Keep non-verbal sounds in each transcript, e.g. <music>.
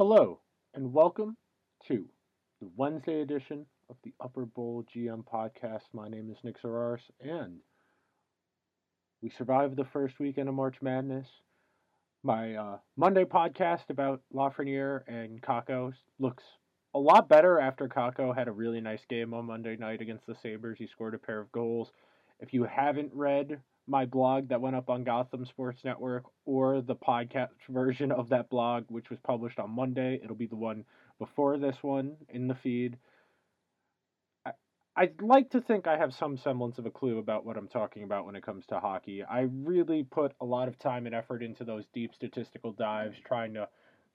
Hello, and welcome to the Wednesday edition of the Upper Bowl GM podcast. My name is Nick Zararis, and we survived the first weekend of March Madness. My uh, Monday podcast about Lafreniere and Kakko looks a lot better after Kakko had a really nice game on Monday night against the Sabres. He scored a pair of goals. If you haven't read my blog that went up on Gotham Sports Network or the podcast version of that blog, which was published on Monday. It'll be the one before this one in the feed. I, I'd like to think I have some semblance of a clue about what I'm talking about when it comes to hockey. I really put a lot of time and effort into those deep statistical dives, trying to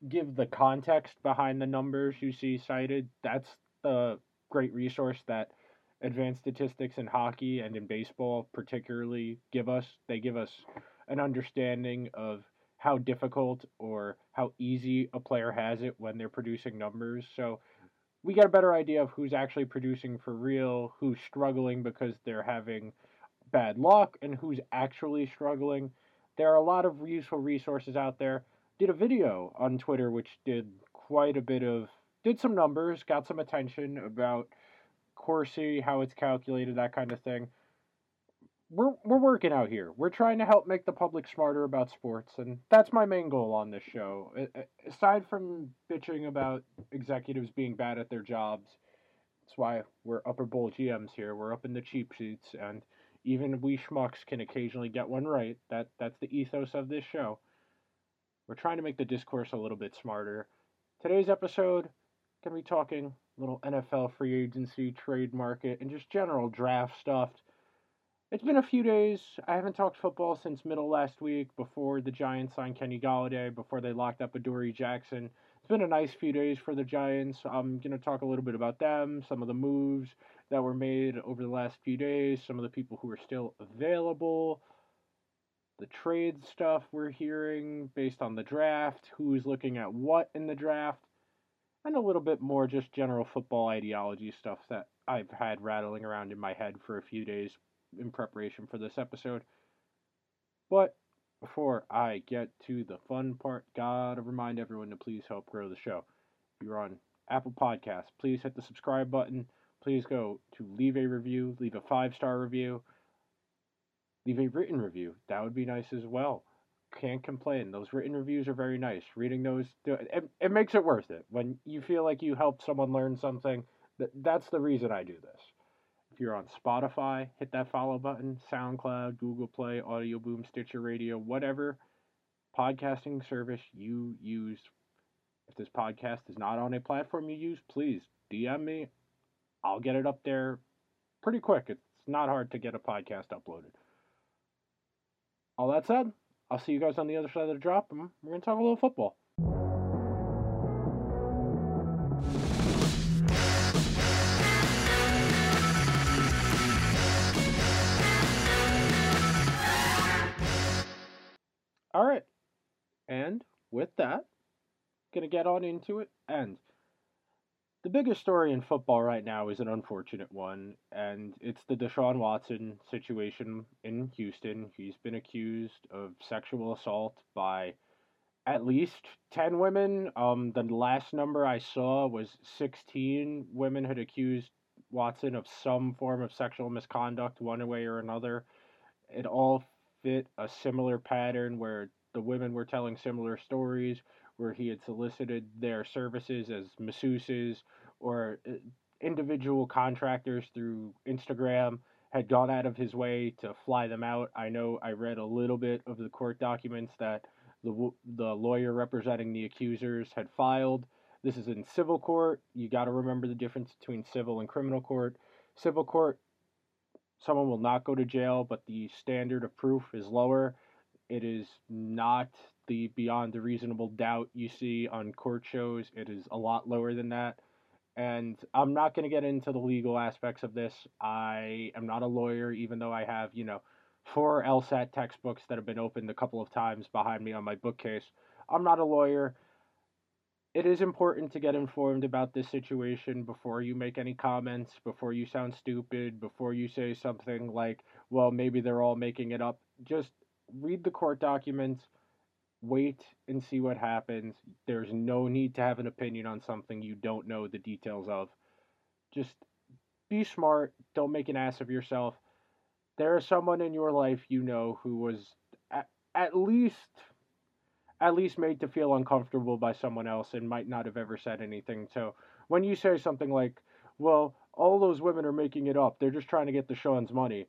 give the context behind the numbers you see cited. That's the great resource that advanced statistics in hockey and in baseball particularly give us they give us an understanding of how difficult or how easy a player has it when they're producing numbers. So we get a better idea of who's actually producing for real who's struggling because they're having bad luck and who's actually struggling. There are a lot of useful resources out there. Did a video on twitter which did quite a bit of did some numbers got some attention about Corsi, how it's calculated, that kind of thing. We're we're working out here. We're trying to help make the public smarter about sports, and that's my main goal on this show. Aside from bitching about executives being bad at their jobs, that's why we're upper bowl GMs here. We're up in the cheap seats, and even we schmucks can occasionally get one right. That that's the ethos of this show. We're trying to make the discourse a little bit smarter. Today's episode, gonna be talking little NFL free agency, trade market, and just general draft stuff. It's been a few days. I haven't talked football since middle last week before the Giants signed Kenny Golladay, before they locked up Adoree Jackson. It's been a nice few days for the Giants. I'm going to talk a little bit about them, some of the moves that were made over the last few days, some of the people who are still available, the trade stuff we're hearing based on the draft, who's looking at what in the draft and a little bit more just general football ideology stuff that I've had rattling around in my head for a few days in preparation for this episode. But before I get to the fun part, gotta remind everyone to please help grow the show. If you're on Apple Podcasts, please hit the subscribe button. Please go to leave a review, leave a five star review, leave a written review. That would be nice as well can't complain. Those written reviews are very nice. Reading those, it, it makes it worth it. When you feel like you helped someone learn something, that, that's the reason I do this. If you're on Spotify, hit that follow button. SoundCloud, Google Play, Audio Boom, Stitcher Radio, whatever podcasting service you use. If this podcast is not on a platform you use, please DM me. I'll get it up there pretty quick. It's not hard to get a podcast uploaded. All that said, I'll see you guys on the other side of the drop, and we're going to talk a little football. All right. And with that, going to get on into it. And the biggest story in football right now is an unfortunate one, and it's the Deshaun Watson situation in Houston. He's been accused of sexual assault by at least 10 women. Um, the last number I saw was 16 women had accused Watson of some form of sexual misconduct, one way or another. It all fit a similar pattern where the women were telling similar stories where he had solicited their services as masseuses or uh, individual contractors through Instagram had gone out of his way to fly them out. I know I read a little bit of the court documents that the the lawyer representing the accusers had filed. This is in civil court. You got to remember the difference between civil and criminal court. Civil court, someone will not go to jail, but the standard of proof is lower. It is not the beyond the reasonable doubt you see on court shows. It is a lot lower than that. And I'm not going to get into the legal aspects of this. I am not a lawyer, even though I have, you know, four LSAT textbooks that have been opened a couple of times behind me on my bookcase. I'm not a lawyer. It is important to get informed about this situation before you make any comments, before you sound stupid, before you say something like, well, maybe they're all making it up. Just read the court documents, wait and see what happens. There's no need to have an opinion on something you don't know the details of. Just be smart. Don't make an ass of yourself. There is someone in your life you know who was at, at least at least made to feel uncomfortable by someone else and might not have ever said anything. So when you say something like, "Well, all those women are making it up. They're just trying to get Deshaun's money."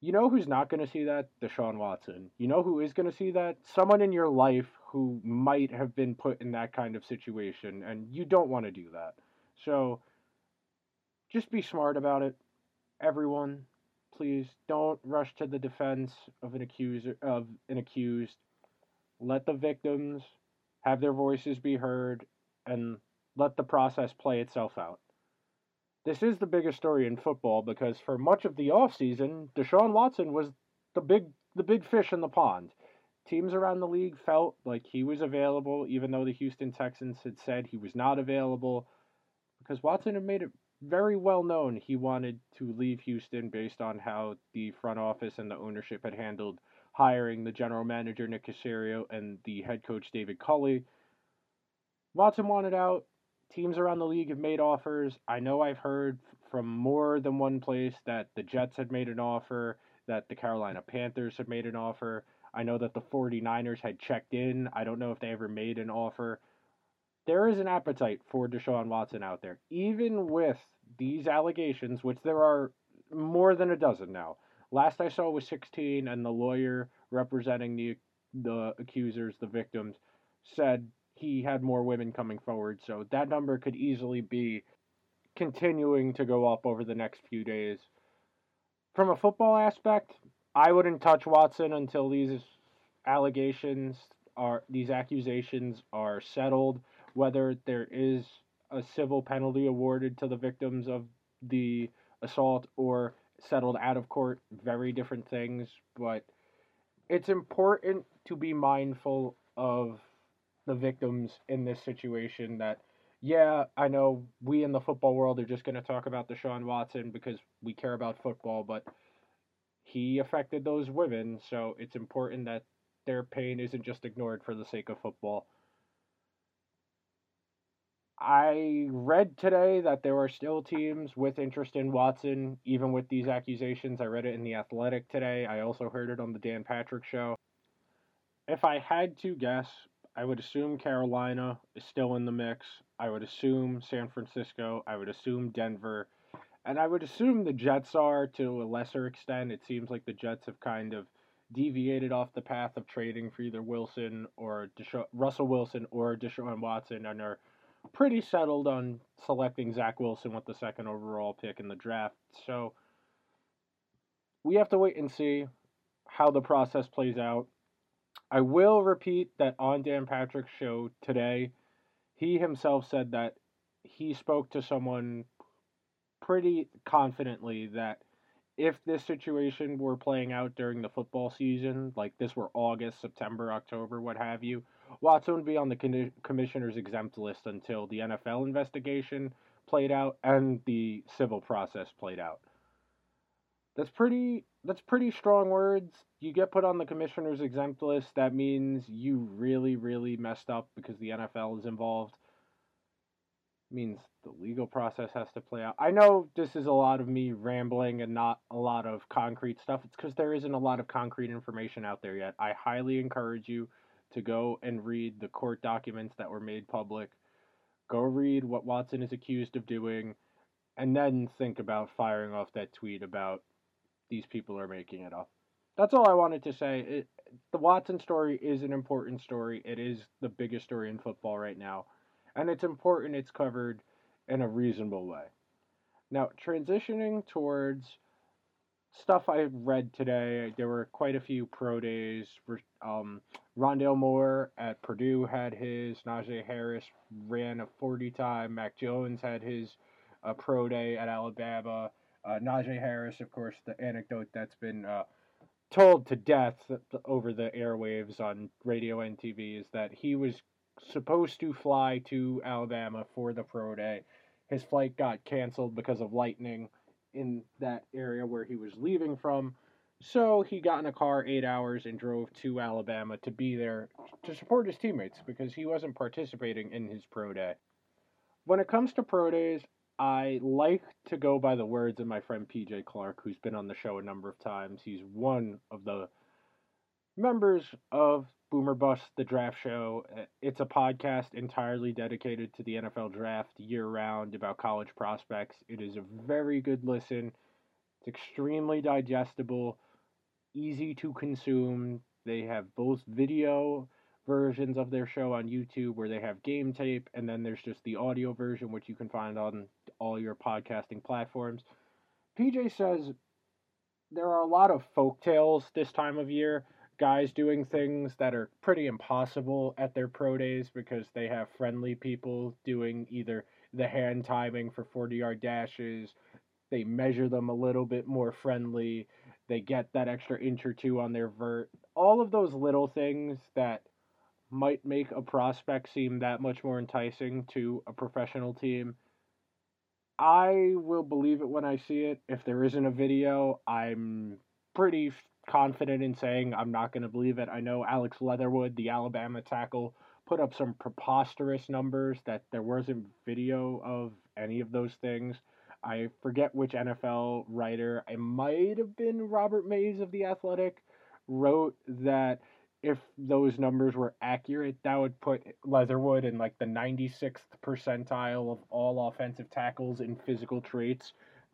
You know who's not going to see that? Deshaun Watson. You know who is going to see that? Someone in your life who might have been put in that kind of situation, and you don't want to do that. So just be smart about it. Everyone, please don't rush to the defense of an accuser of an accused. Let the victims have their voices be heard and let the process play itself out. This is the biggest story in football because for much of the offseason, Deshaun Watson was the big the big fish in the pond. Teams around the league felt like he was available, even though the Houston Texans had said he was not available, because Watson had made it very well known he wanted to leave Houston based on how the front office and the ownership had handled hiring the general manager Nick Caserio and the head coach David Culley. Watson wanted out. Teams around the league have made offers. I know I've heard from more than one place that the Jets had made an offer, that the Carolina Panthers had made an offer. I know that the 49ers had checked in. I don't know if they ever made an offer there is an appetite for Deshaun Watson out there, even with these allegations, which there are more than a dozen now. Last I saw was 16, and the lawyer representing the the accusers, the victims, said he had more women coming forward. So that number could easily be continuing to go up over the next few days. From a football aspect, I wouldn't touch Watson until these allegations are these accusations are settled whether there is a civil penalty awarded to the victims of the assault or settled out of court, very different things, but it's important to be mindful of the victims in this situation that yeah, I know we in the football world are just going to talk about Deshaun Watson because we care about football, but he affected those women, so it's important that their pain isn't just ignored for the sake of football. I read today that there are still teams with interest in Watson, even with these accusations. I read it in The Athletic today. I also heard it on the Dan Patrick show. If I had to guess, I would assume Carolina is still in the mix. I would assume San Francisco. I would assume Denver. And I would assume the Jets are to a lesser extent. It seems like the Jets have kind of deviated off the path of trading for either Wilson or Desha- Russell Wilson or Deshaun Watson and are pretty settled on selecting Zach Wilson with the second overall pick in the draft. So we have to wait and see how the process plays out. I will repeat that on Dan Patrick's show today, he himself said that he spoke to someone pretty confidently that if this situation were playing out during the football season, like this were August, September, October, what have you, Watson would be on the commissioner's exempt list until the NFL investigation played out and the civil process played out. That's pretty that's pretty strong words. You get put on the commissioner's exempt list, that means you really really messed up because the NFL is involved. It means the legal process has to play out. I know this is a lot of me rambling and not a lot of concrete stuff. It's because there isn't a lot of concrete information out there yet. I highly encourage you to go and read the court documents that were made public. Go read what Watson is accused of doing, and then think about firing off that tweet about these people are making it up. That's all I wanted to say. It, the Watson story is an important story. It is the biggest story in football right now. And it's important it's covered in a reasonable way. Now, transitioning towards stuff I read today, there were quite a few pro days. Um, Rondale Moore at Purdue had his. Najee Harris ran a 40 time. Mac Jones had his uh, pro day at Alabama. Uh, Najee Harris, of course, the anecdote that's been uh, told to death over the airwaves on radio and TV is that he was supposed to fly to Alabama for the pro day. His flight got canceled because of lightning in that area where he was leaving from. So he got in a car eight hours and drove to Alabama to be there to support his teammates because he wasn't participating in his pro day. When it comes to pro days, I like to go by the words of my friend PJ Clark, who's been on the show a number of times. He's one of the members of Boomer Bust, the draft show. It's a podcast entirely dedicated to the NFL draft year round about college prospects. It is a very good listen. It's extremely digestible, easy to consume. They have both video versions of their show on YouTube where they have game tape, and then there's just the audio version, which you can find on all your podcasting platforms. PJ says there are a lot of folk tales this time of year. Guys doing things that are pretty impossible at their pro days because they have friendly people doing either the hand timing for 40 yard dashes, they measure them a little bit more friendly, they get that extra inch or two on their vert. All of those little things that might make a prospect seem that much more enticing to a professional team. I will believe it when I see it. If there isn't a video, I'm pretty confident in saying I'm not going to believe it. I know Alex Leatherwood, the Alabama tackle, put up some preposterous numbers that there wasn't video of any of those things. I forget which NFL writer, it might have been Robert Mays of The Athletic, wrote that if those numbers were accurate, that would put Leatherwood in like the 96th percentile of all offensive tackles in physical traits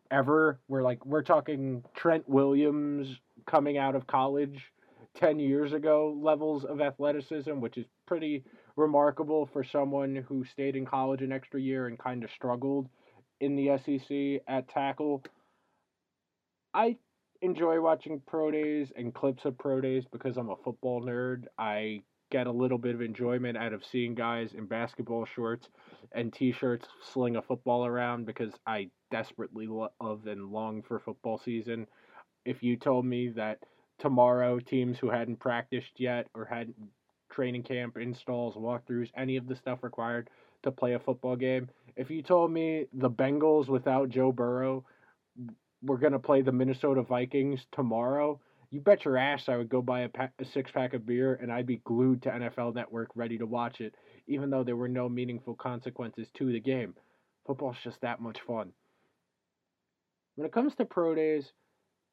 ever. We're like we're talking Trent Williams coming out of college 10 years ago levels of athleticism, which is pretty remarkable for someone who stayed in college an extra year and kind of struggled in the SEC at tackle. I enjoy watching pro days and clips of pro days because I'm a football nerd. I get a little bit of enjoyment out of seeing guys in basketball shorts and t-shirts sling a football around because I desperately love and long for football season. If you told me that tomorrow teams who hadn't practiced yet or hadn't training camp installs, walkthroughs, any of the stuff required to play a football game, if you told me the Bengals without Joe Burrow we're going to play the Minnesota Vikings tomorrow, you bet your ass I would go buy a, pack, a six pack of beer and I'd be glued to NFL Network ready to watch it, even though there were no meaningful consequences to the game. Football's just that much fun. When it comes to pro days,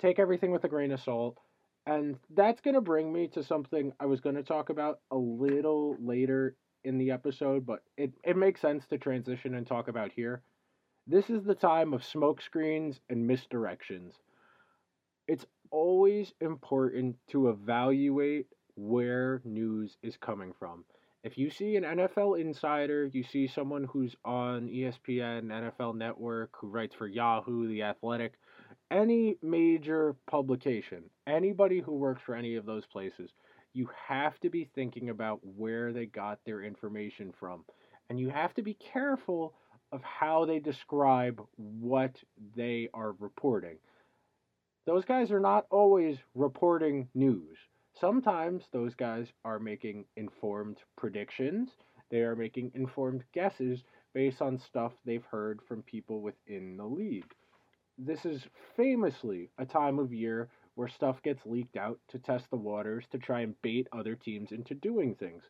take everything with a grain of salt. And that's going to bring me to something I was going to talk about a little later in the episode, but it, it makes sense to transition and talk about here. This is the time of smokescreens and misdirections. It's always important to evaluate where news is coming from. If you see an NFL insider, you see someone who's on ESPN, NFL Network, who writes for Yahoo, The Athletic, any major publication, anybody who works for any of those places, you have to be thinking about where they got their information from. And you have to be careful of how they describe what they are reporting. Those guys are not always reporting news. Sometimes those guys are making informed predictions. They are making informed guesses based on stuff they've heard from people within the league. This is famously a time of year where stuff gets leaked out to test the waters to try and bait other teams into doing things.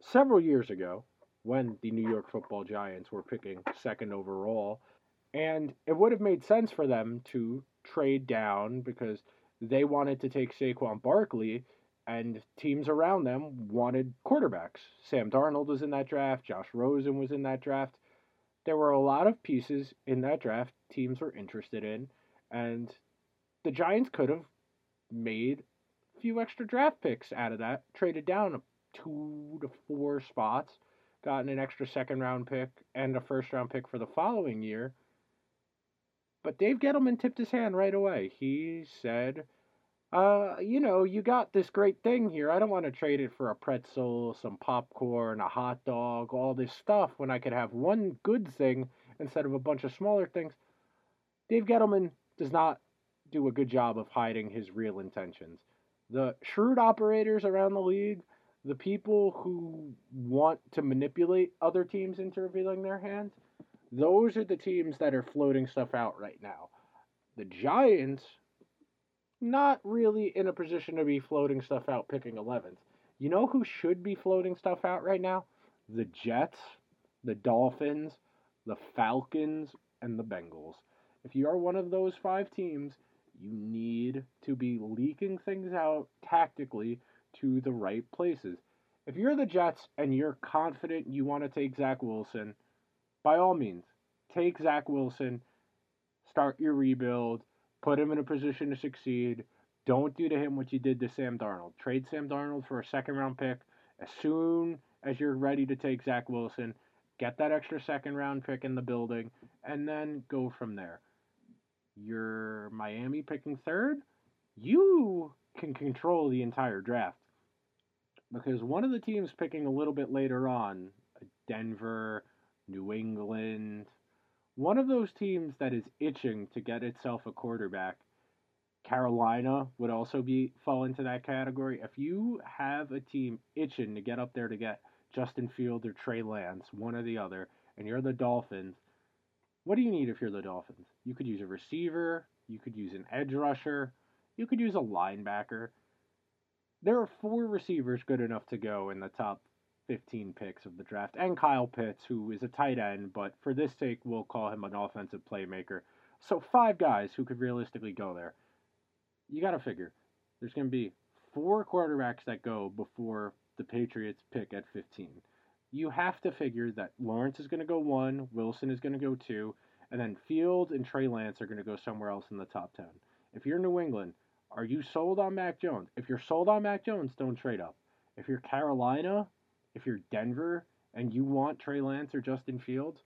Several years ago, when the New York football giants were picking second overall. And it would have made sense for them to trade down because they wanted to take Saquon Barkley and teams around them wanted quarterbacks. Sam Darnold was in that draft, Josh Rosen was in that draft. There were a lot of pieces in that draft teams were interested in, and the Giants could have made a few extra draft picks out of that, traded down two to four spots, gotten an extra second round pick and a first round pick for the following year. But Dave Gettleman tipped his hand right away. He said, uh, you know, you got this great thing here. I don't want to trade it for a pretzel, some popcorn, a hot dog, all this stuff when I could have one good thing instead of a bunch of smaller things. Dave Gettleman does not do a good job of hiding his real intentions. The shrewd operators around the league the people who want to manipulate other teams into revealing their hands, those are the teams that are floating stuff out right now. The Giants not really in a position to be floating stuff out picking 11th. You know who should be floating stuff out right now? The Jets, the Dolphins, the Falcons, and the Bengals. If you are one of those five teams, you need to be leaking things out tactically to the right places. If you're the Jets and you're confident you want to take Zach Wilson, by all means, take Zach Wilson, start your rebuild, put him in a position to succeed. Don't do to him what you did to Sam Darnold. Trade Sam Darnold for a second round pick as soon as you're ready to take Zach Wilson. Get that extra second round pick in the building, and then go from there. You're Miami picking third. You can control the entire draft because one of the teams picking a little bit later on, uh, Denver, New England, one of those teams that is itching to get itself a quarterback. Carolina would also be fall into that category. If you have a team itching to get up there to get Justin Field or Trey Lance, one or the other, and you're the Dolphins, what do you need if you're the Dolphins? You could use a receiver, you could use an edge rusher, you could use a linebacker. There are four receivers good enough to go in the top 15 picks of the draft, and Kyle Pitts, who is a tight end, but for this sake, we'll call him an offensive playmaker. So, five guys who could realistically go there. You got to figure there's going to be four quarterbacks that go before the Patriots pick at 15. You have to figure that Lawrence is going to go one, Wilson is going to go two, and then Fields and Trey Lance are going to go somewhere else in the top 10. If you're New England, are you sold on Mac Jones? If you're sold on Mac Jones, don't trade up. If you're Carolina, if you're Denver and you want Trey Lance or Justin Fields,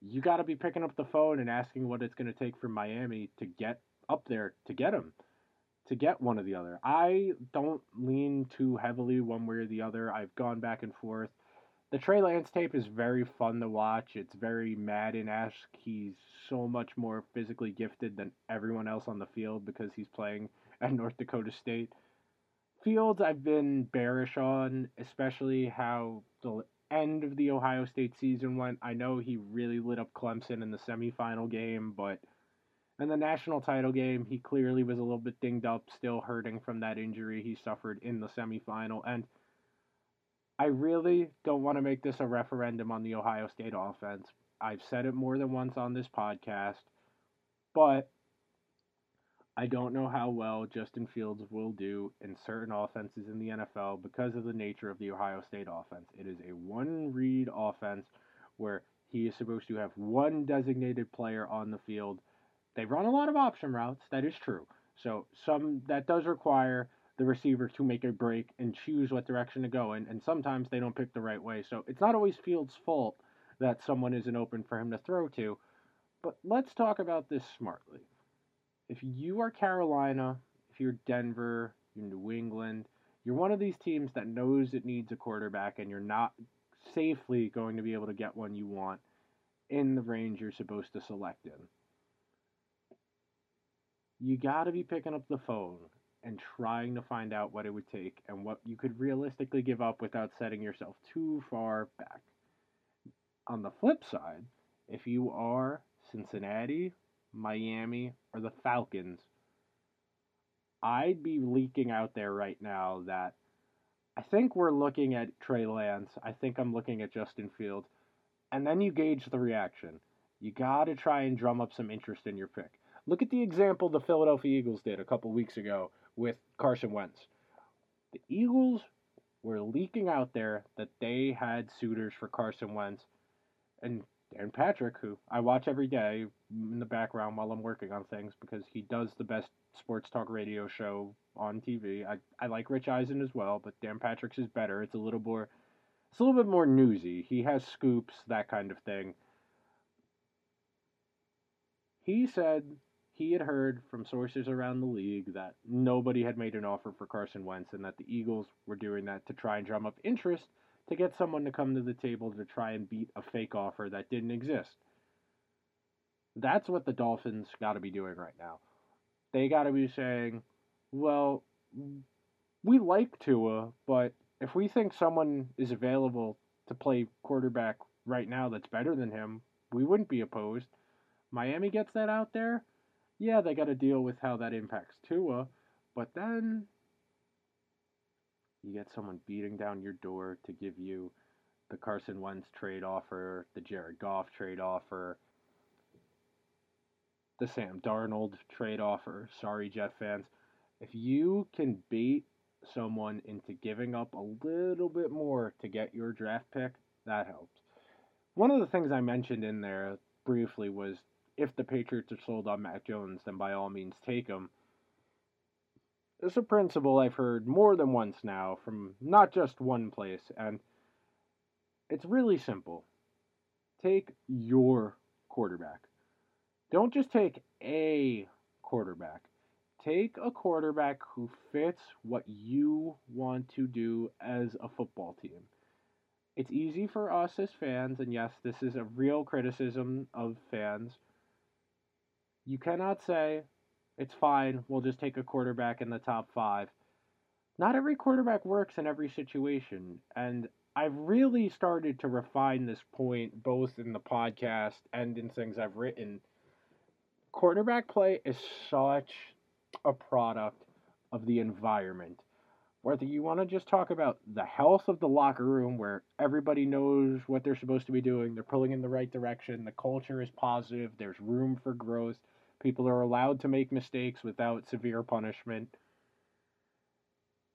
you got to be picking up the phone and asking what it's going to take for Miami to get up there to get him, to get one or the other. I don't lean too heavily one way or the other. I've gone back and forth. The Trey Lance tape is very fun to watch. It's very Madden esque. He's so much more physically gifted than everyone else on the field because he's playing <laughs> at North Dakota State. Fields, I've been bearish on, especially how the end of the Ohio State season went. I know he really lit up Clemson in the semifinal game, but in the national title game, he clearly was a little bit dinged up, still hurting from that injury he suffered in the semifinal. And I really don't want to make this a referendum on the Ohio State offense. I've said it more than once on this podcast, but I don't know how well Justin Fields will do in certain offenses in the NFL because of the nature of the Ohio State offense. It is a one read offense where he is supposed to have one designated player on the field. They run a lot of option routes, that is true. So some that does require the receiver to make a break and choose what direction to go in, and sometimes they don't pick the right way. So it's not always Fields' fault that someone isn't open for him to throw to. But let's talk about this smartly if you are Carolina, if you're Denver, you're New England, you're one of these teams that knows it needs a quarterback and you're not safely going to be able to get one you want in the range you're supposed to select in. You got to be picking up the phone and trying to find out what it would take and what you could realistically give up without setting yourself too far back. On the flip side, if you are Cincinnati Miami, or the Falcons, I'd be leaking out there right now that I think we're looking at Trey Lance. I think I'm looking at Justin Fields. And then you gauge the reaction. You got to try and drum up some interest in your pick. Look at the example the Philadelphia Eagles did a couple weeks ago with Carson Wentz. The Eagles were leaking out there that they had suitors for Carson Wentz, and Dan Patrick, who I watch every day in the background while I'm working on things because he does the best sports talk radio show on TV. I, I like Rich Eisen as well, but Dan Patrick's is better. It's a little more it's a little bit more newsy. He has scoops, that kind of thing. He said he had heard from sources around the league that nobody had made an offer for Carson Wentz and that the Eagles were doing that to try and drum up interest to get someone to come to the table to try and beat a fake offer that didn't exist. That's what the Dolphins got to be doing right now. They got to be saying, well, we like Tua, but if we think someone is available to play quarterback right now that's better than him, we wouldn't be opposed. Miami gets that out there. Yeah, they got to deal with how that impacts Tua, But then you get someone beating down your door to give you the Carson Wentz trade offer, the Jared Goff trade offer, the Sam Darnold trade offer. Sorry, Jet fans. If you can bait someone into giving up a little bit more to get your draft pick, that helps. One of the things I mentioned in there briefly was if the Patriots are sold on Mac Jones, then by all means take him. It's a principle I've heard more than once now from not just one place, and it's really simple. Take your quarterback. Don't just take a quarterback. Take a quarterback who fits what you want to do as a football team. It's easy for us as fans, and yes, this is a real criticism of fans. You cannot say, it's fine, we'll just take a quarterback in the top five. Not every quarterback works in every situation, and I've really started to refine this point both in the podcast and in things I've written. Quarterback play is such a product of the environment. Whether you want to just talk about the health of the locker room where everybody knows what they're supposed to be doing, they're pulling in the right direction, the culture is positive, there's room for growth, people are allowed to make mistakes without severe punishment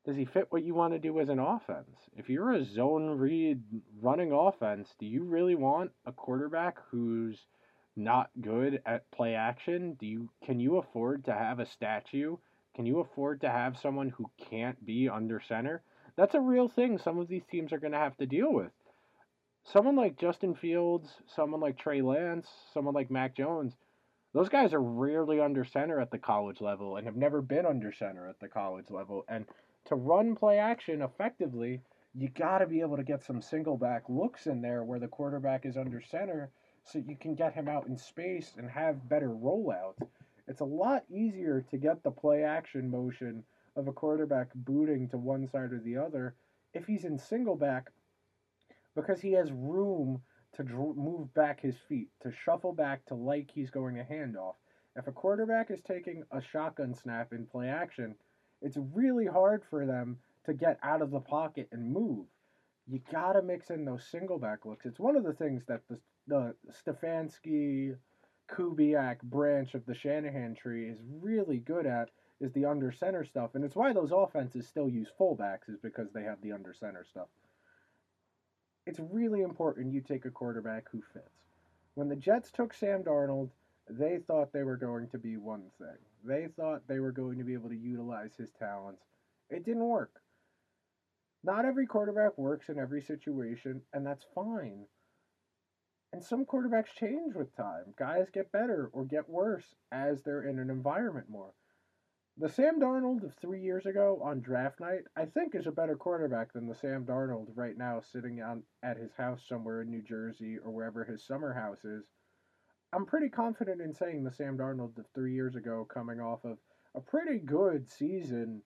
does he fit what you want to do as an offense? If you're a zone read running offense, do you really want a quarterback who's not good at play action? Do you can you afford to have a statue? Can you afford to have someone who can't be under center? That's a real thing some of these teams are going to have to deal with. Someone like Justin Fields, someone like Trey Lance, someone like Mac Jones, those guys are rarely under center at the college level and have never been under center at the college level. And to run play action effectively, you got to be able to get some single back looks in there where the quarterback is under center so you can get him out in space and have better rollouts. It's a lot easier to get the play action motion of a quarterback booting to one side or the other if he's in single back because he has room to dr- move back his feet, to shuffle back to like he's going a handoff. If a quarterback is taking a shotgun snap in play action, it's really hard for them to get out of the pocket and move. You gotta mix in those single back looks. It's one of the things that the the Stefanski Kubiak branch of the Shanahan tree is really good at is the under center stuff, and it's why those offenses still use fullbacks is because they have the under center stuff. It's really important you take a quarterback who fits. When the Jets took Sam Darnold, they thought they were going to be one thing. They thought they were going to be able to utilize his talents. It didn't work. Not every quarterback works in every situation, and that's fine. And some quarterbacks change with time. Guys get better or get worse as they're in an environment more. The Sam Darnold of three years ago on draft night, I think, is a better quarterback than the Sam Darnold right now sitting on at his house somewhere in New Jersey or wherever his summer house is I'm pretty confident in saying the Sam Darnold of three years ago, coming off of a pretty good season,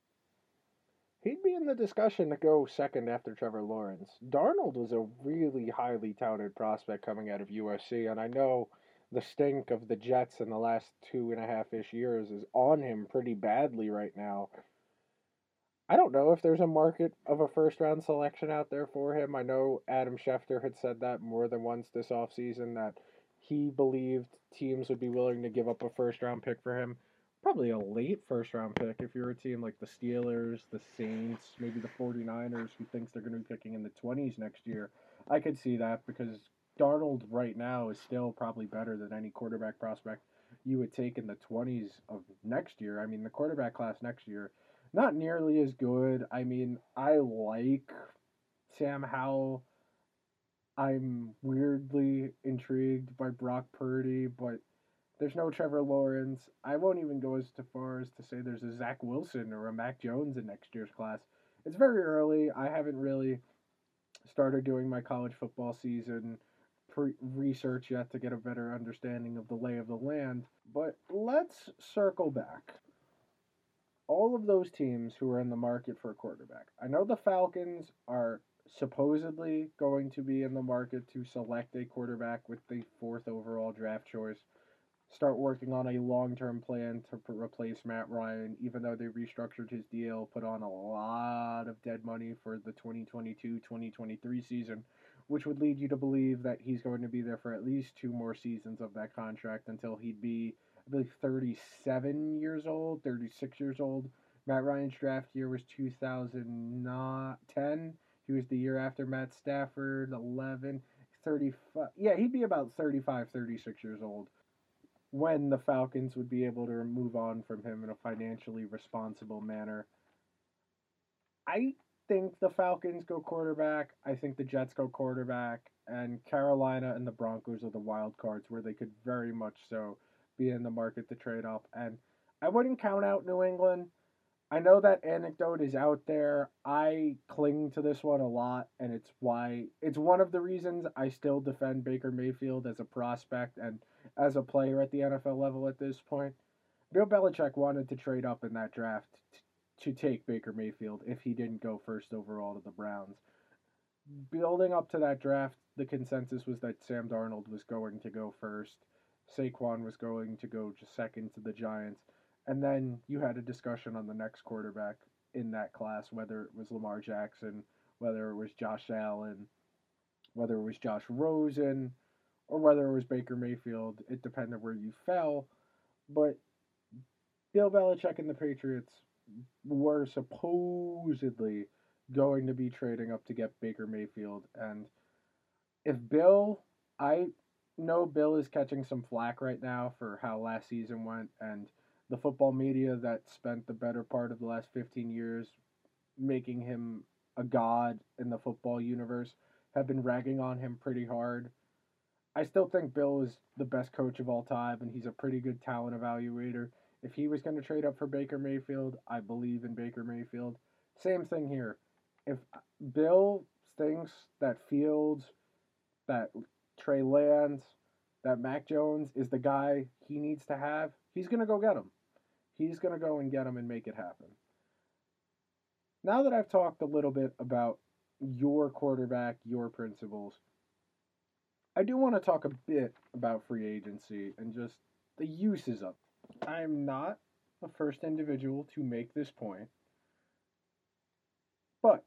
he'd be in the discussion to go second after Trevor Lawrence. Darnold was a really highly touted prospect coming out of USC, and I know the stink of the Jets in the last two and a half ish years is on him pretty badly right now. I don't know if there's a market of a first round selection out there for him. I know Adam Schefter had said that more than once this offseason that he believed teams would be willing to give up a first round pick for him. Probably a late first round pick if you're a team like the Steelers, the Saints, maybe the 49ers who thinks they're going to be picking in the 20s next year. I could see that because Darnold right now is still probably better than any quarterback prospect you would take in the 20s of next year. I mean, the quarterback class next year, not nearly as good. I mean, I like Sam Howell I'm weirdly intrigued by Brock Purdy, but there's no Trevor Lawrence. I won't even go as far as to say there's a Zach Wilson or a Mac Jones in next year's class. It's very early. I haven't really started doing my college football season research yet to get a better understanding of the lay of the land. But let's circle back. All of those teams who are in the market for a quarterback. I know the Falcons are supposedly going to be in the market to select a quarterback with the fourth overall draft choice. Start working on a long term plan to p- replace Matt Ryan, even though they restructured his deal, put on a lot of dead money for the 2022 2023 season, which would lead you to believe that he's going to be there for at least two more seasons of that contract until he'd be, I believe, 37 years old, 36 years old. Matt Ryan's draft year was 2010. He was the year after Matt Stafford, 11, 35. Yeah, he'd be about 35, 36 years old when the Falcons would be able to move on from him in a financially responsible manner. I think the Falcons go quarterback. I think the Jets go quarterback. And Carolina and the Broncos are the wild cards where they could very much so be in the market to trade up. And I wouldn't count out New England. I know that anecdote is out there. I cling to this one a lot, and it's why it's one of the reasons I still defend Baker Mayfield as a prospect and as a player at the NFL level at this point. Bill Belichick wanted to trade up in that draft t- to take Baker Mayfield if he didn't go first overall to the Browns. Building up to that draft, the consensus was that Sam Darnold was going to go first, Saquon was going to go second to the Giants and then you had a discussion on the next quarterback in that class, whether it was Lamar Jackson, whether it was Josh Allen, whether it was Josh Rosen, or whether it was Baker Mayfield. It depended where you fell. But Bill Belichick and the Patriots were supposedly going to be trading up to get Baker Mayfield. And if Bill, I know Bill is catching some flack right now for how last season went. And the football media that spent the better part of the last 15 years making him a god in the football universe have been ragging on him pretty hard. I still think Bill is the best coach of all time and he's a pretty good talent evaluator. If he was going to trade up for Baker Mayfield, I believe in Baker Mayfield. Same thing here. If Bill thinks that Fields, that Trey Lance, that Mac Jones is the guy he needs to have, he's going to go get him. He's going to go and get them and make it happen. Now that I've talked a little bit about your quarterback, your principles, I do want to talk a bit about free agency and just the uses of it. I am not the first individual to make this point, but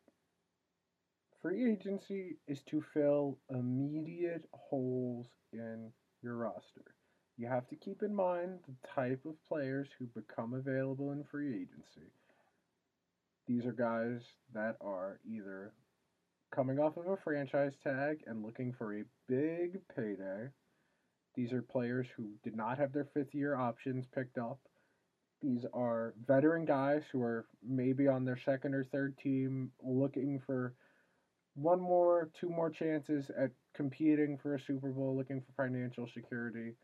free agency is to fill immediate holes in your roster you have to keep in mind the type of players who become available in free agency. These are guys that are either coming off of a franchise tag and looking for a big payday. These are players who did not have their fifth year options picked up. These are veteran guys who are maybe on their second or third team looking for one more, two more chances at competing for a Super Bowl, looking for financial security.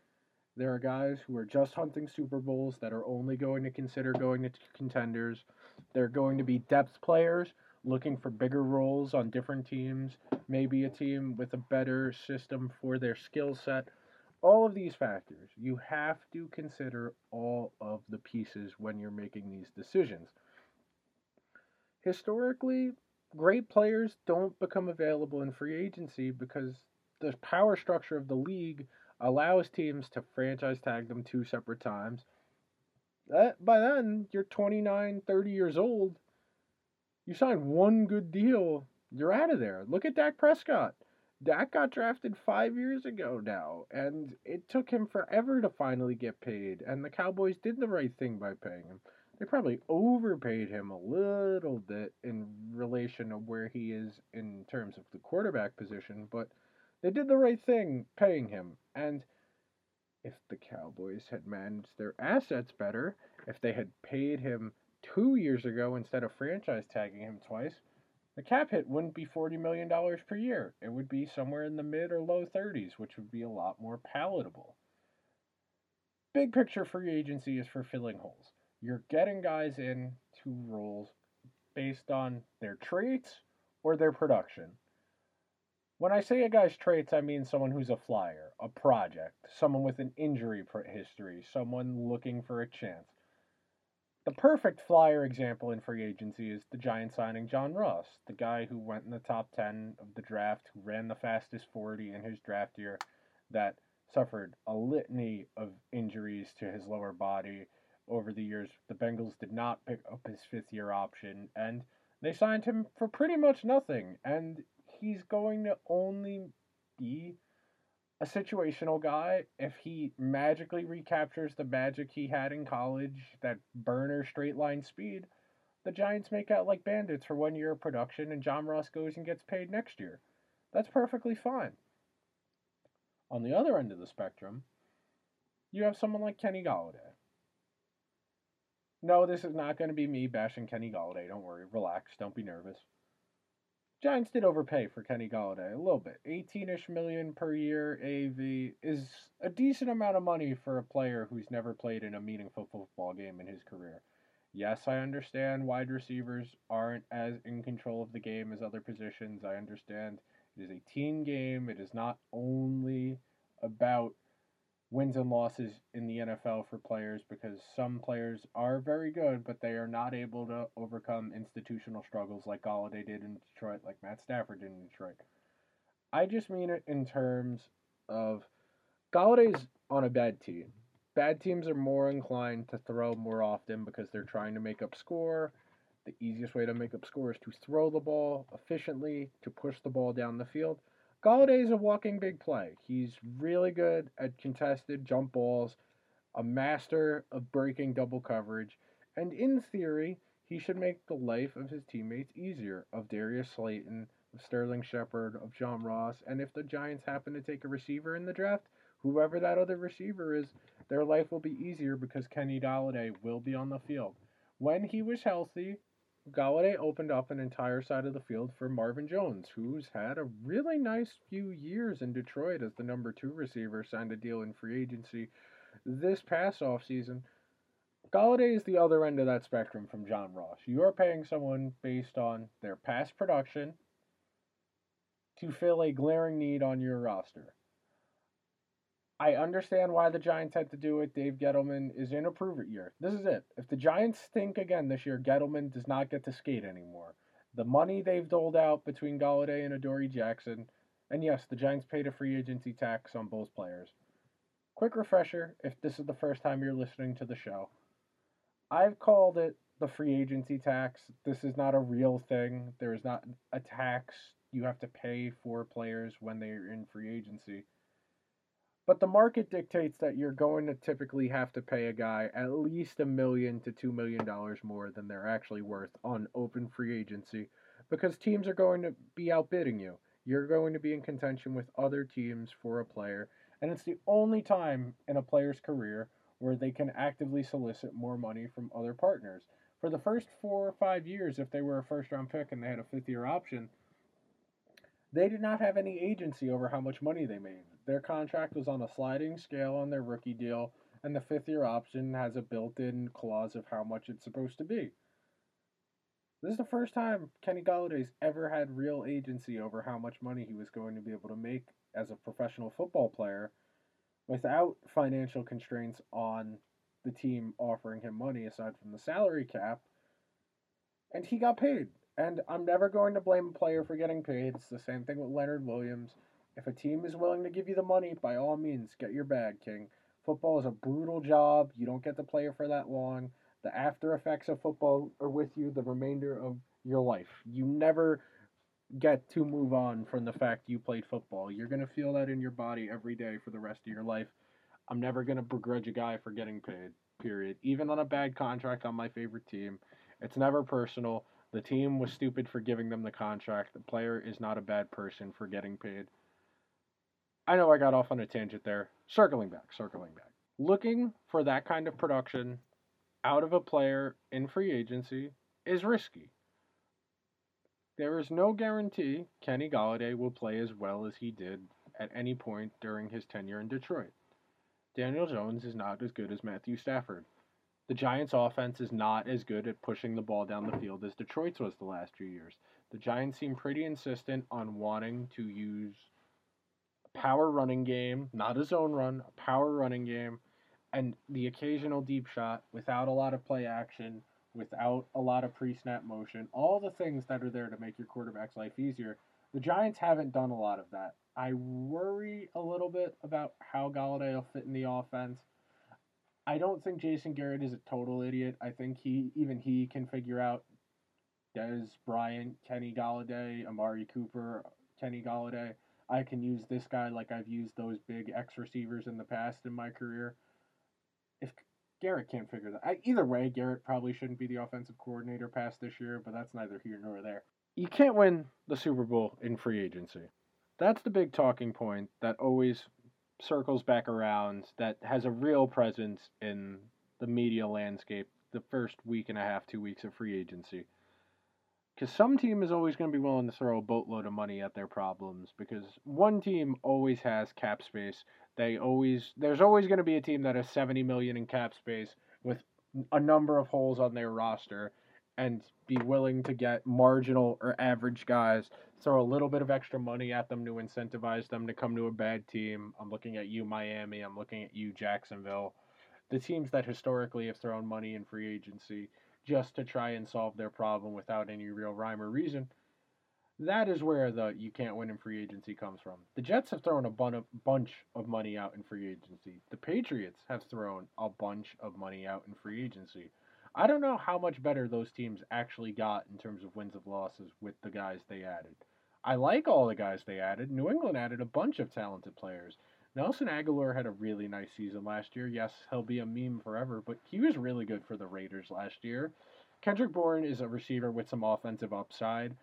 There are guys who are just hunting Super Bowls that are only going to consider going to contenders. There are going to be depth players looking for bigger roles on different teams, maybe a team with a better system for their skill set. All of these factors, you have to consider all of the pieces when you're making these decisions. Historically, great players don't become available in free agency because the power structure of the league allows teams to franchise tag them two separate times. That by then you're 29, 30 years old. You sign one good deal, you're out of there. Look at Dak Prescott. Dak got drafted five years ago now, and it took him forever to finally get paid. And the Cowboys did the right thing by paying him. They probably overpaid him a little bit in relation to where he is in terms of the quarterback position, but they did the right thing paying him. And if the Cowboys had managed their assets better, if they had paid him two years ago instead of franchise tagging him twice, the cap hit wouldn't be $40 million per year. It would be somewhere in the mid or low 30s, which would be a lot more palatable. Big picture free agency is for filling holes. You're getting guys in to roles based on their traits or their production. When I say a guy's traits, I mean someone who's a flyer, a project, someone with an injury history, someone looking for a chance. The perfect flyer example in free agency is the Giants signing John Ross, the guy who went in the top 10 of the draft, who ran the fastest 40 in his draft year, that suffered a litany of injuries to his lower body over the years. The Bengals did not pick up his fifth year option, and they signed him for pretty much nothing. And he's going to only be a situational guy if he magically recaptures the magic he had in college, that burner straight line speed. The Giants make out like bandits for one year of production, and John Ross goes and gets paid next year. That's perfectly fine. On the other end of the spectrum, you have someone like Kenny Golladay. No, this is not going to be me bashing Kenny Golladay. Don't worry. Relax. Don't be nervous. Giants did overpay for Kenny Golladay a little bit. 18ish million per year AV is a decent amount of money for a player who's never played in a meaningful football game in his career. Yes, I understand wide receivers aren't as in control of the game as other positions. I understand it is a team game. It is not only about wins and losses in the NFL for players because some players are very good, but they are not able to overcome institutional struggles like Golladay did in Detroit, like Matt Stafford did in Detroit. I just mean it in terms of Golladay's on a bad team. Bad teams are more inclined to throw more often because they're trying to make up score. The easiest way to make up score is to throw the ball efficiently, to push the ball down the field. Golladay is a walking big play. He's really good at contested jump balls, a master of breaking double coverage, and in theory, he should make the life of his teammates easier of Darius Slayton, of Sterling Shepard, of John Ross, and if the Giants happen to take a receiver in the draft, whoever that other receiver is, their life will be easier because Kenny Golladay will be on the field. When he was healthy, Golladay opened up an entire side of the field for Marvin Jones, who's had a really nice few years in Detroit as the number two receiver, signed a deal in free agency this past offseason. Golladay is the other end of that spectrum from John Ross. You are paying someone based on their past production to fill a glaring need on your roster. I understand why the Giants had to do it. Dave Gettleman is in a prove it year. This is it. If the Giants stink again this year, Gettleman does not get to skate anymore. The money they've doled out between Golladay and Adoree Jackson, and yes, the Giants paid a free agency tax on both players. Quick refresher if this is the first time you're listening to the show. I've called it the free agency tax. This is not a real thing. There is not a tax you have to pay for players when they're in free agency. But the market dictates that you're going to typically have to pay a guy at least a million to two million dollars more than they're actually worth on open free agency because teams are going to be outbidding you. You're going to be in contention with other teams for a player, and it's the only time in a player's career where they can actively solicit more money from other partners. For the first four or five years, if they were a first round pick and they had a fifth year option, they did not have any agency over how much money they made. Their contract was on a sliding scale on their rookie deal, and the fifth year option has a built in clause of how much it's supposed to be. This is the first time Kenny Golladay's ever had real agency over how much money he was going to be able to make as a professional football player without financial constraints on the team offering him money aside from the salary cap. And he got paid. And I'm never going to blame a player for getting paid. It's the same thing with Leonard Williams. If a team is willing to give you the money, by all means, get your bag, King. Football is a brutal job. You don't get to play it for that long. The after effects of football are with you the remainder of your life. You never get to move on from the fact you played football. You're going to feel that in your body every day for the rest of your life. I'm never going to begrudge a guy for getting paid, period. Even on a bad contract on my favorite team. It's never personal. The team was stupid for giving them the contract. The player is not a bad person for getting paid. I know I got off on a tangent there. Circling back, circling back. Looking for that kind of production out of a player in free agency is risky. There is no guarantee Kenny Golladay will play as well as he did at any point during his tenure in Detroit. Daniel Jones is not as good as Matthew Stafford. The Giants' offense is not as good at pushing the ball down the field as Detroit's was the last few years. The Giants seem pretty insistent on wanting to use power running game, not a zone run, a power running game, and the occasional deep shot without a lot of play action, without a lot of pre snap motion, all the things that are there to make your quarterback's life easier. The Giants haven't done a lot of that. I worry a little bit about how Golladay will fit in the offense. I don't think Jason Garrett is a total idiot. I think he even he can figure out Dez Bryant, Kenny Golladay, Amari Cooper, Kenny Golladay. I can use this guy like I've used those big X receivers in the past in my career. If Garrett can't figure that, I, either way, Garrett probably shouldn't be the offensive coordinator past this year, but that's neither here nor there. You can't win the Super Bowl in free agency. That's the big talking point that always circles back around that has a real presence in the media landscape the first week and a half, two weeks of free agency. Because some team is always going to be willing to throw a boatload of money at their problems. Because one team always has cap space. They always there's always going to be a team that has 70 million in cap space with a number of holes on their roster, and be willing to get marginal or average guys, throw a little bit of extra money at them to incentivize them to come to a bad team. I'm looking at you, Miami. I'm looking at you, Jacksonville. The teams that historically have thrown money in free agency just to try and solve their problem without any real rhyme or reason. That is where the you can't win in free agency comes from. The Jets have thrown a bun- bunch of money out in free agency. The Patriots have thrown a bunch of money out in free agency. I don't know how much better those teams actually got in terms of wins of losses with the guys they added. I like all the guys they added. New England added a bunch of talented players. Nelson Agholor had a really nice season last year. Yes, he'll be a meme forever, but he was really good for the Raiders last year. Kendrick Bourne is a receiver with some offensive upside.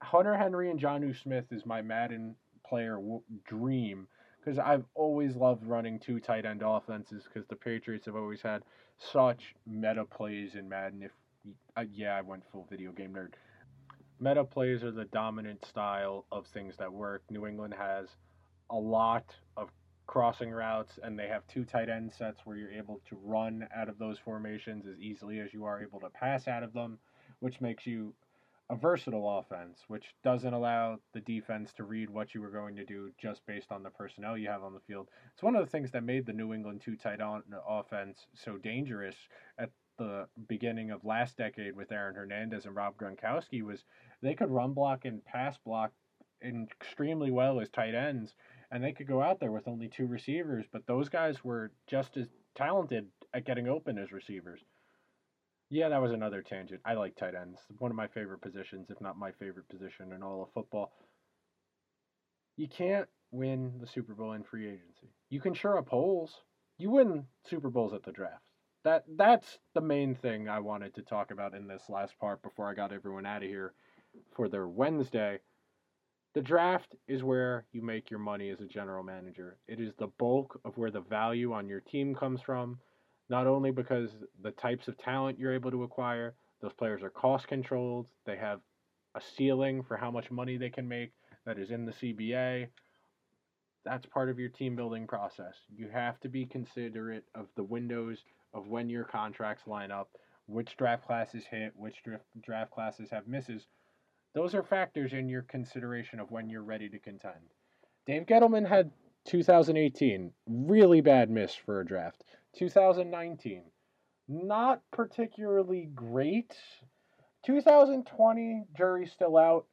Hunter Henry and Jonnu Smith is my Madden player w- dream because I've always loved running two tight end offenses because the Patriots have always had such meta plays in Madden. If uh, yeah, I went full video game nerd. Meta plays are the dominant style of things that work. New England has a lot of crossing routes, and they have two tight end sets where you're able to run out of those formations as easily as you are able to pass out of them, which makes you a versatile offense, which doesn't allow the defense to read what you were going to do just based on the personnel you have on the field. It's one of the things that made the New England two tight end offense so dangerous at the beginning of last decade with Aaron Hernandez and Rob Gronkowski was they could run block and pass block extremely well as tight ends, and they could go out there with only two receivers, but those guys were just as talented at getting open as receivers. Yeah, that was another tangent. I like tight ends. One of my favorite positions, if not my favorite position in all of football. You can't win the Super Bowl in free agency. You can sure up holes. You win Super Bowls at the draft. That that's the main thing I wanted to talk about in this last part before I got everyone out of here for their Wednesday. The draft is where you make your money as a general manager. It is the bulk of where the value on your team comes from not only because the types of talent you're able to acquire, those players are cost controlled, they have a ceiling for how much money they can make that is in the CBA. That's part of your team building process. You have to be considerate of the windows of when your contracts line up, which draft classes hit, which draft classes have misses. Those are factors in your consideration of when you're ready to contend. Dave Gettleman had 2018, really bad miss for a draft. 2019, not particularly great. 2020, jury's still out.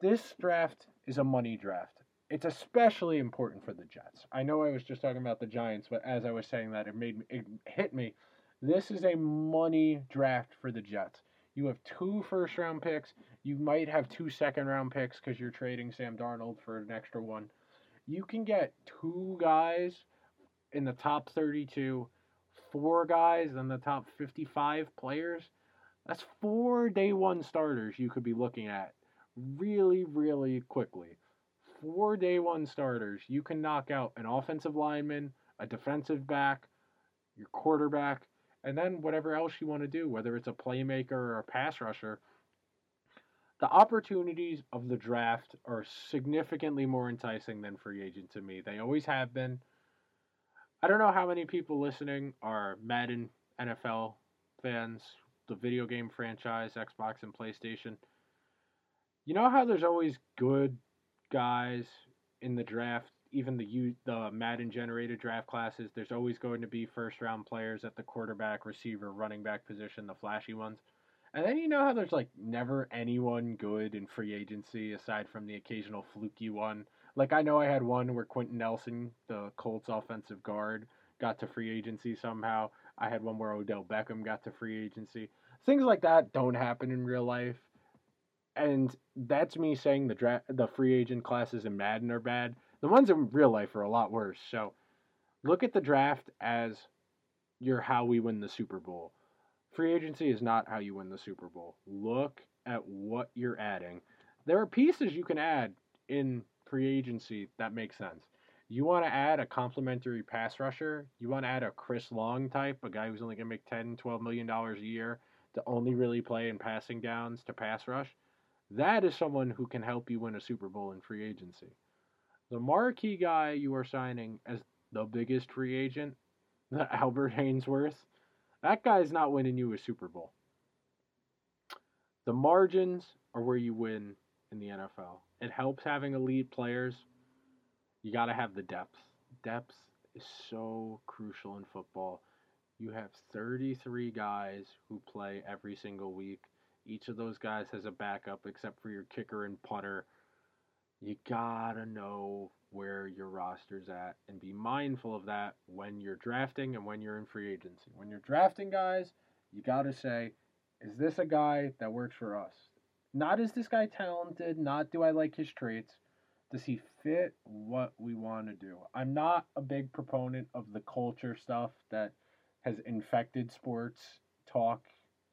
This draft is a money draft. It's especially important for the Jets. I know I was just talking about the Giants, but as I was saying that, it made it hit me. This is a money draft for the Jets. You have two first round picks. You might have two second round picks because you're trading Sam Darnold for an extra one. You can get two guys in the top 32, four guys in the top 55 players. That's four day one starters you could be looking at really, really quickly. Four day one starters. You can knock out an offensive lineman, a defensive back, your quarterback, and then whatever else you want to do, whether it's a playmaker or a pass rusher. The opportunities of the draft are significantly more enticing than free agent to me. They always have been. I don't know how many people listening are Madden NFL fans, the video game franchise, Xbox and PlayStation. You know how there's always good guys in the draft, even the the Madden generated draft classes. There's always going to be first round players at the quarterback, receiver, running back position, the flashy ones. And then you know how there's like never anyone good in free agency aside from the occasional fluky one Like I know I had one where Quenton Nelson, the Colts offensive guard, got to free agency somehow. I had one where Odell Beckham got to free agency. Things like that don't happen in real life. And that's me saying the draft the free agent classes in Madden are bad. The ones in real life are a lot worse. So look at the draft as your how we win the Super Bowl. Free agency is not how you win the Super Bowl. Look at what you're adding. There are pieces you can add in free agency that make sense. You want to add a complementary pass rusher, you want to add a Chris Long type, a guy who's only going to make 10, 12 million dollars a year to only really play in passing downs to pass rush. That is someone who can help you win a Super Bowl in free agency. The marquee guy you are signing as the biggest free agent, <laughs> Albert Haynesworth, that guy's not winning you a Super Bowl. The margins are where you win in the NFL. It helps having elite players. You got to have the depth. Depth is so crucial in football. You have 33 guys who play every single week. Each of those guys has a backup except for your kicker and punter. You gotta know where your roster's at and be mindful of that when you're drafting and when you're in free agency. When you're drafting guys, you gotta say, is this a guy that works for us? Not is this guy talented, not do I like his traits. Does he fit what we want to do? I'm not a big proponent of the culture stuff that has infected sports talk.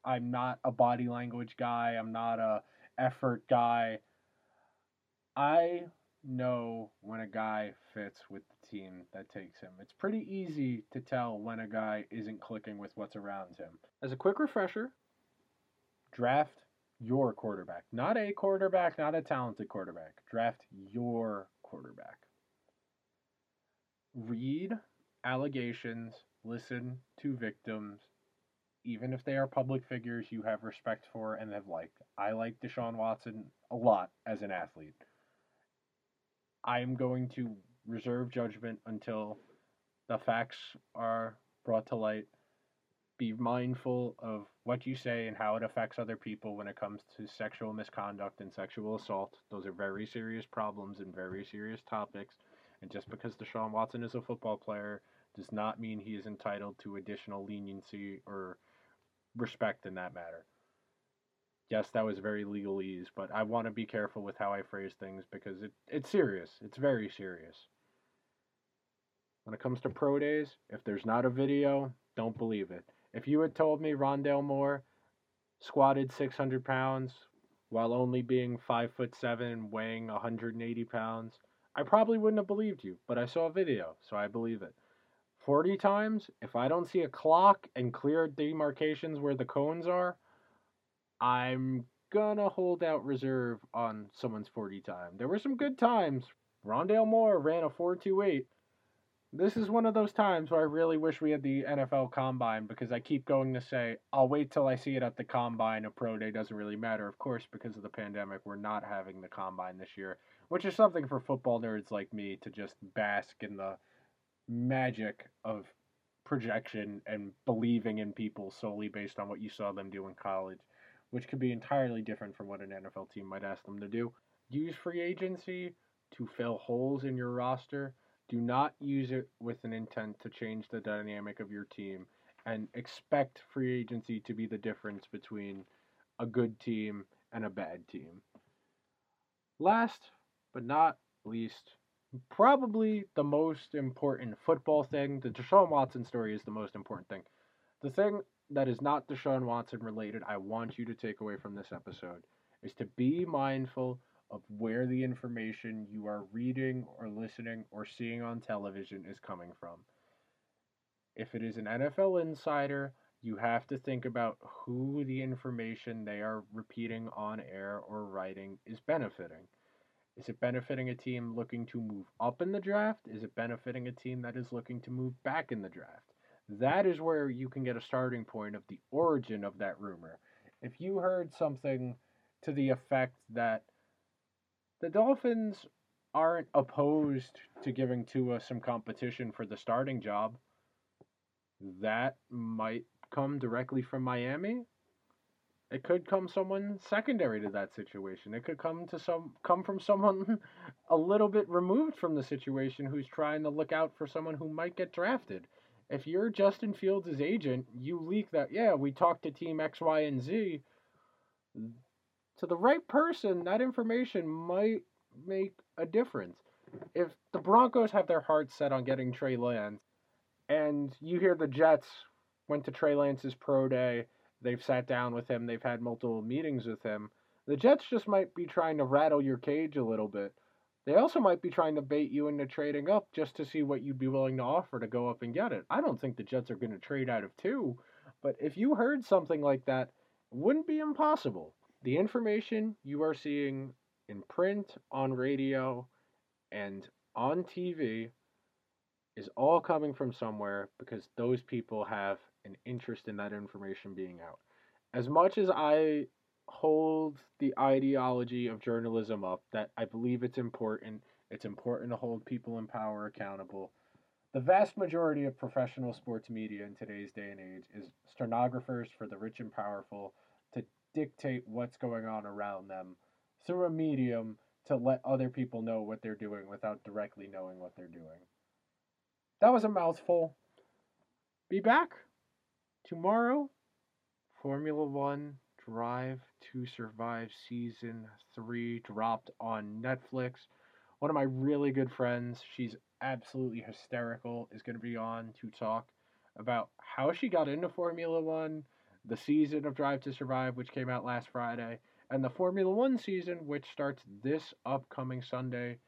I'm not a body language guy. I'm not a effort guy. I know when a guy fits with the team that takes him. It's pretty easy to tell when a guy isn't clicking with what's around him. As a quick refresher, draft your quarterback. Not a quarterback, not a talented quarterback. Draft your quarterback. Read allegations, listen to victims, even if they are public figures you have respect for and have liked. I like Deshaun Watson a lot as an athlete. I'm going to reserve judgment until the facts are brought to light. Be mindful of what you say and how it affects other people when it comes to sexual misconduct and sexual assault. Those are very serious problems and very serious topics. And just because Deshaun Watson is a football player does not mean he is entitled to additional leniency or respect in that matter. Yes, that was very legalese, but I want to be careful with how I phrase things because it, it's serious. It's very serious. When it comes to pro days, if there's not a video, don't believe it. If you had told me Rondale Moore squatted 600 pounds while only being 5 foot 7 weighing 180 pounds, I probably wouldn't have believed you, but I saw a video, so I believe it. 40 times, if I don't see a clock and clear demarcations where the cones are, I'm gonna hold out reserve on someone's 40 time. There were some good times. Rondale Moore ran a 428. This is one of those times where I really wish we had the NFL combine because I keep going to say, I'll wait till I see it at the combine. A pro day doesn't really matter. Of course, because of the pandemic, we're not having the combine this year, which is something for football nerds like me to just bask in the magic of projection and believing in people solely based on what you saw them do in college, which could be entirely different from what an NFL team might ask them to do. Use free agency to fill holes in your roster. Do not use it with an intent to change the dynamic of your team and expect free agency to be the difference between a good team and a bad team. Last but not least, probably the most important football thing. The Deshaun Watson story is the most important thing. The thing that is not Deshaun Watson related, I want you to take away from this episode, is to be mindful of where the information you are reading or listening or seeing on television is coming from. If it is an NFL insider, you have to think about who the information they are repeating on air or writing is benefiting. Is it benefiting a team looking to move up in the draft? Is it benefiting a team that is looking to move back in the draft? That is where you can get a starting point of the origin of that rumor. If you heard something to the effect that the Dolphins aren't opposed to giving Tua some competition for the starting job, that might come directly from Miami. It could come someone secondary to that situation. It could come to some come from someone <laughs> a little bit removed from the situation who's trying to look out for someone who might get drafted. If you're Justin Fields' agent, you leak that, yeah, we talked to team X, Y, and Z. To the right person, that information might make a difference. If the Broncos have their hearts set on getting Trey Lance, and you hear the Jets went to Trey Lance's pro day They've sat down with him, they've had multiple meetings with him. The Jets just might be trying to rattle your cage a little bit. They also might be trying to bait you into trading up just to see what you'd be willing to offer to go up and get it. I don't think the Jets are going to trade out of two, but if you heard something like that, it wouldn't be impossible. The information you are seeing in print, on radio, and on TV is all coming from somewhere because those people have an interest in that information being out. As much as I hold the ideology of journalism up, that I believe it's important, it's important to hold people in power accountable. The vast majority of professional sports media in today's day and age is stenographers for the rich and powerful to dictate what's going on around them through a medium to let other people know what they're doing without directly knowing what they're doing. That was a mouthful. Be back tomorrow. Formula One Drive to Survive Season 3 dropped on Netflix. One of my really good friends, she's absolutely hysterical, is going to be on to talk about how she got into Formula One, the season of Drive to Survive, which came out last Friday, and the Formula One season, which starts this upcoming Sunday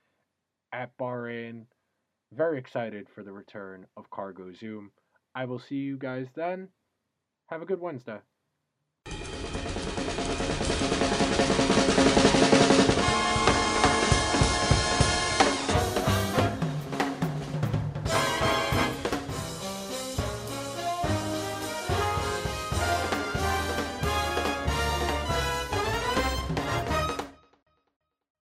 at Bahrain. Very excited for the return of Cargo Zoom. I will see you guys then. Have a good Wednesday.